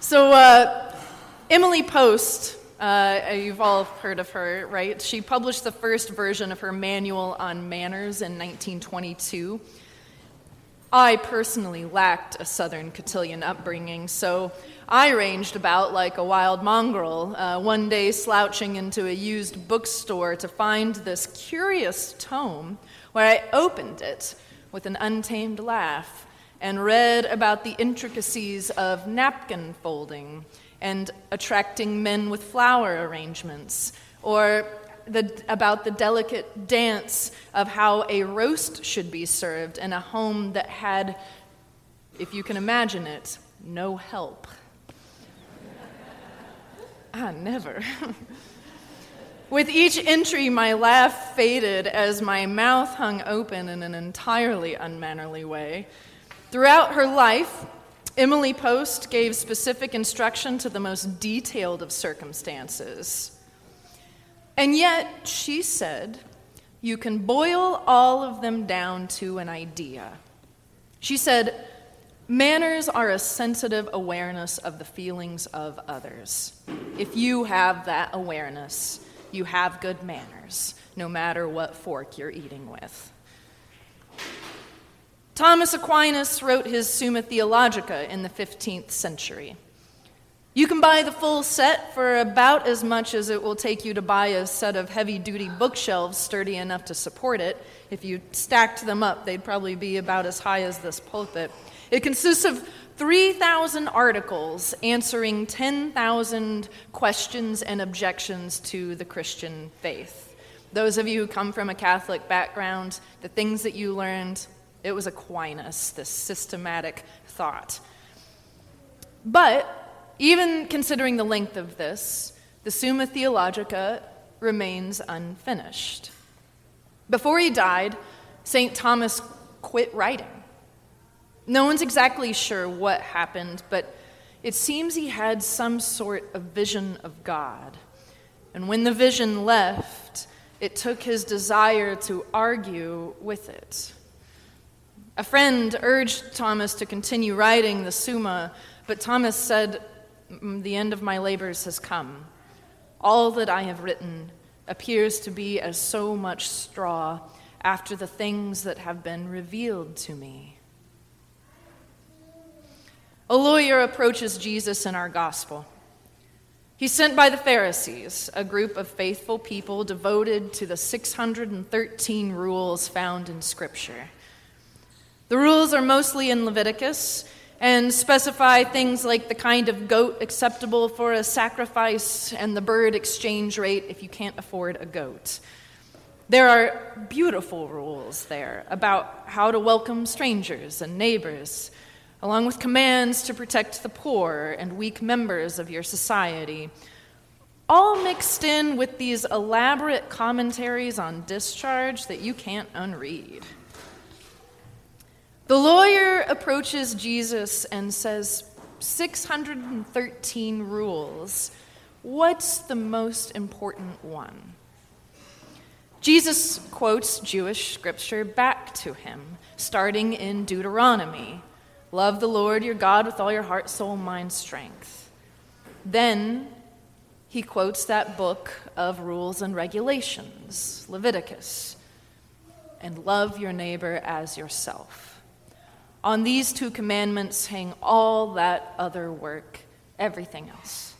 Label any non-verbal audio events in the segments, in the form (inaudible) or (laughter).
So, uh, Emily Post, uh, you've all heard of her, right? She published the first version of her manual on manners in 1922. I personally lacked a Southern cotillion upbringing, so I ranged about like a wild mongrel, uh, one day slouching into a used bookstore to find this curious tome where I opened it with an untamed laugh and read about the intricacies of napkin folding and attracting men with flower arrangements, or the, about the delicate dance of how a roast should be served in a home that had, if you can imagine it, no help. Ah, never. (laughs) With each entry, my laugh faded as my mouth hung open in an entirely unmannerly way. Throughout her life, Emily Post gave specific instruction to the most detailed of circumstances. And yet, she said, you can boil all of them down to an idea. She said, Manners are a sensitive awareness of the feelings of others. If you have that awareness, you have good manners, no matter what fork you're eating with. Thomas Aquinas wrote his Summa Theologica in the 15th century. You can buy the full set for about as much as it will take you to buy a set of heavy duty bookshelves sturdy enough to support it. If you stacked them up, they'd probably be about as high as this pulpit. It consists of 3,000 articles answering 10,000 questions and objections to the Christian faith. Those of you who come from a Catholic background, the things that you learned, it was Aquinas, this systematic thought. But even considering the length of this, the Summa Theologica remains unfinished. Before he died, St. Thomas quit writing. No one's exactly sure what happened, but it seems he had some sort of vision of God. And when the vision left, it took his desire to argue with it. A friend urged Thomas to continue writing the Summa, but Thomas said, mm, The end of my labors has come. All that I have written appears to be as so much straw after the things that have been revealed to me. A lawyer approaches Jesus in our gospel. He's sent by the Pharisees, a group of faithful people devoted to the 613 rules found in Scripture. The rules are mostly in Leviticus and specify things like the kind of goat acceptable for a sacrifice and the bird exchange rate if you can't afford a goat. There are beautiful rules there about how to welcome strangers and neighbors along with commands to protect the poor and weak members of your society, all mixed in with these elaborate commentaries on discharge that you can't unread. The lawyer approaches Jesus and says, 613 rules. What's the most important one? Jesus quotes Jewish scripture back to him, starting in Deuteronomy Love the Lord your God with all your heart, soul, mind, strength. Then he quotes that book of rules and regulations, Leviticus, and love your neighbor as yourself. On these two commandments hang all that other work, everything else.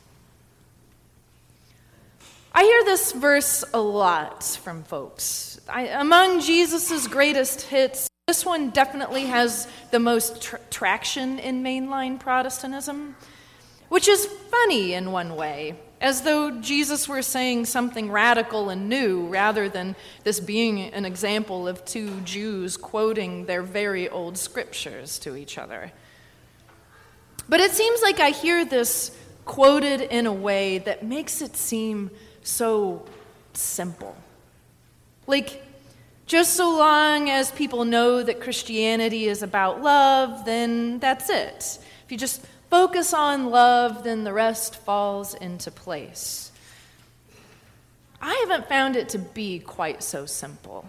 I hear this verse a lot from folks. I, among Jesus' greatest hits, this one definitely has the most tr- traction in mainline Protestantism, which is funny in one way, as though Jesus were saying something radical and new rather than this being an example of two Jews quoting their very old scriptures to each other. But it seems like I hear this quoted in a way that makes it seem so simple. Like, just so long as people know that Christianity is about love, then that's it. If you just focus on love, then the rest falls into place. I haven't found it to be quite so simple.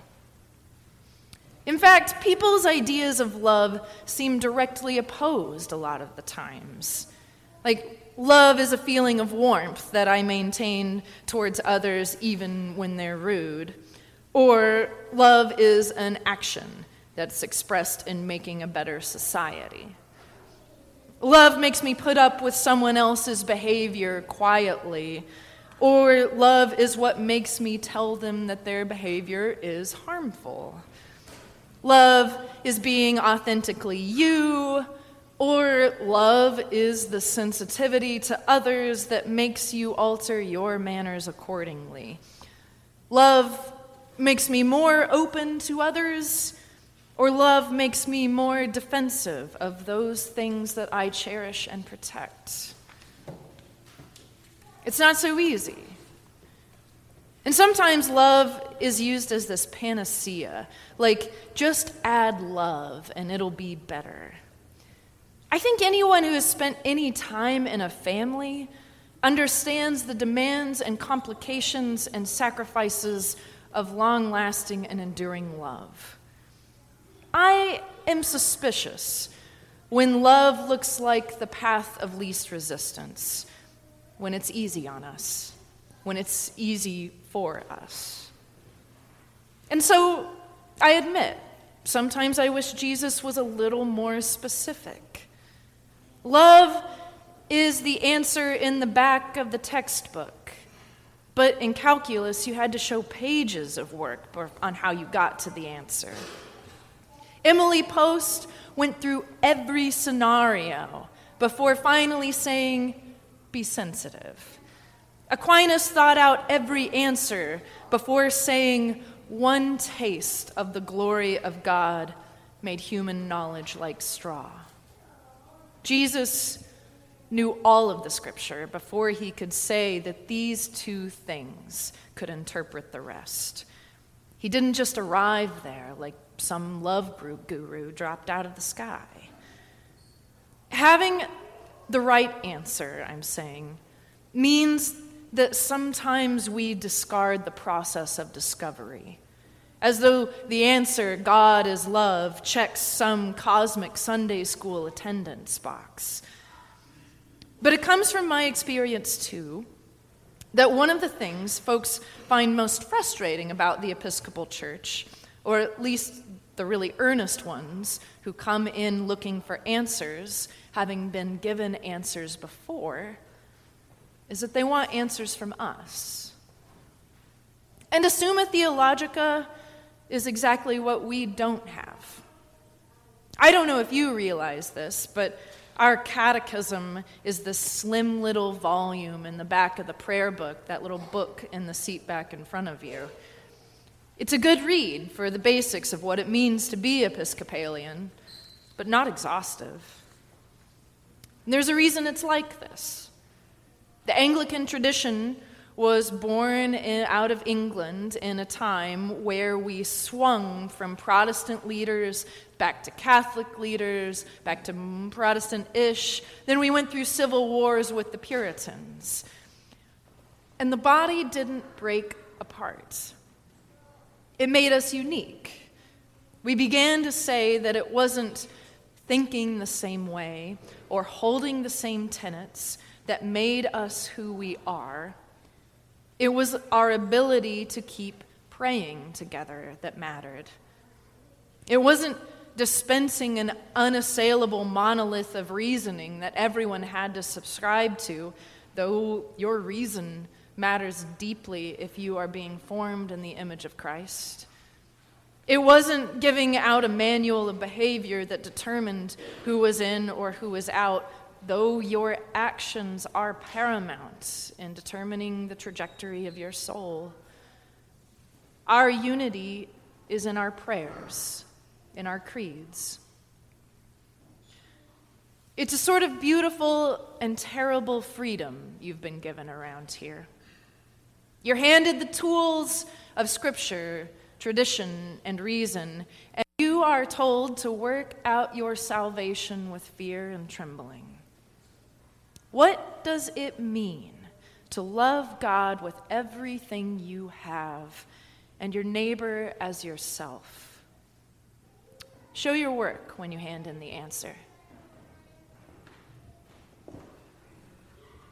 In fact, people's ideas of love seem directly opposed a lot of the times. Like, love is a feeling of warmth that I maintain towards others even when they're rude. Or love is an action that's expressed in making a better society. Love makes me put up with someone else's behavior quietly. Or love is what makes me tell them that their behavior is harmful. Love is being authentically you, or love is the sensitivity to others that makes you alter your manners accordingly. Love makes me more open to others, or love makes me more defensive of those things that I cherish and protect. It's not so easy. And sometimes love is used as this panacea, like just add love and it'll be better. I think anyone who has spent any time in a family understands the demands and complications and sacrifices of long lasting and enduring love. I am suspicious when love looks like the path of least resistance, when it's easy on us, when it's easy for us. And so I admit, sometimes I wish Jesus was a little more specific. Love is the answer in the back of the textbook. But in calculus, you had to show pages of work on how you got to the answer. Emily Post went through every scenario before finally saying, Be sensitive. Aquinas thought out every answer before saying, One taste of the glory of God made human knowledge like straw. Jesus knew all of the scripture before he could say that these two things could interpret the rest. He didn't just arrive there like some love group guru dropped out of the sky. Having the right answer, I'm saying, means that sometimes we discard the process of discovery as though the answer, God is love, checks some cosmic Sunday school attendance box. But it comes from my experience, too, that one of the things folks find most frustrating about the Episcopal Church, or at least the really earnest ones who come in looking for answers, having been given answers before, is that they want answers from us. And a Summa Theologica is exactly what we don't have. I don't know if you realize this, but our catechism is this slim little volume in the back of the prayer book, that little book in the seat back in front of you. It's a good read for the basics of what it means to be Episcopalian, but not exhaustive. And there's a reason it's like this. The Anglican tradition was born in, out of England in a time where we swung from Protestant leaders back to Catholic leaders, back to Protestant ish. Then we went through civil wars with the Puritans. And the body didn't break apart, it made us unique. We began to say that it wasn't thinking the same way or holding the same tenets that made us who we are it was our ability to keep praying together that mattered. It wasn't dispensing an unassailable monolith of reasoning that everyone had to subscribe to, though your reason matters deeply if you are being formed in the image of Christ. It wasn't giving out a manual of behavior that determined who was in or who was out, though your actions are paramount in determining the trajectory of your soul. Our unity is in our prayers, in our creeds. It's a sort of beautiful and terrible freedom you've been given around here. You're handed the tools of Scripture, tradition, and reason, and you are told to work out your salvation with fear and trembling. What does it mean to love God with everything you have and your neighbor as yourself? Show your work when you hand in the answer.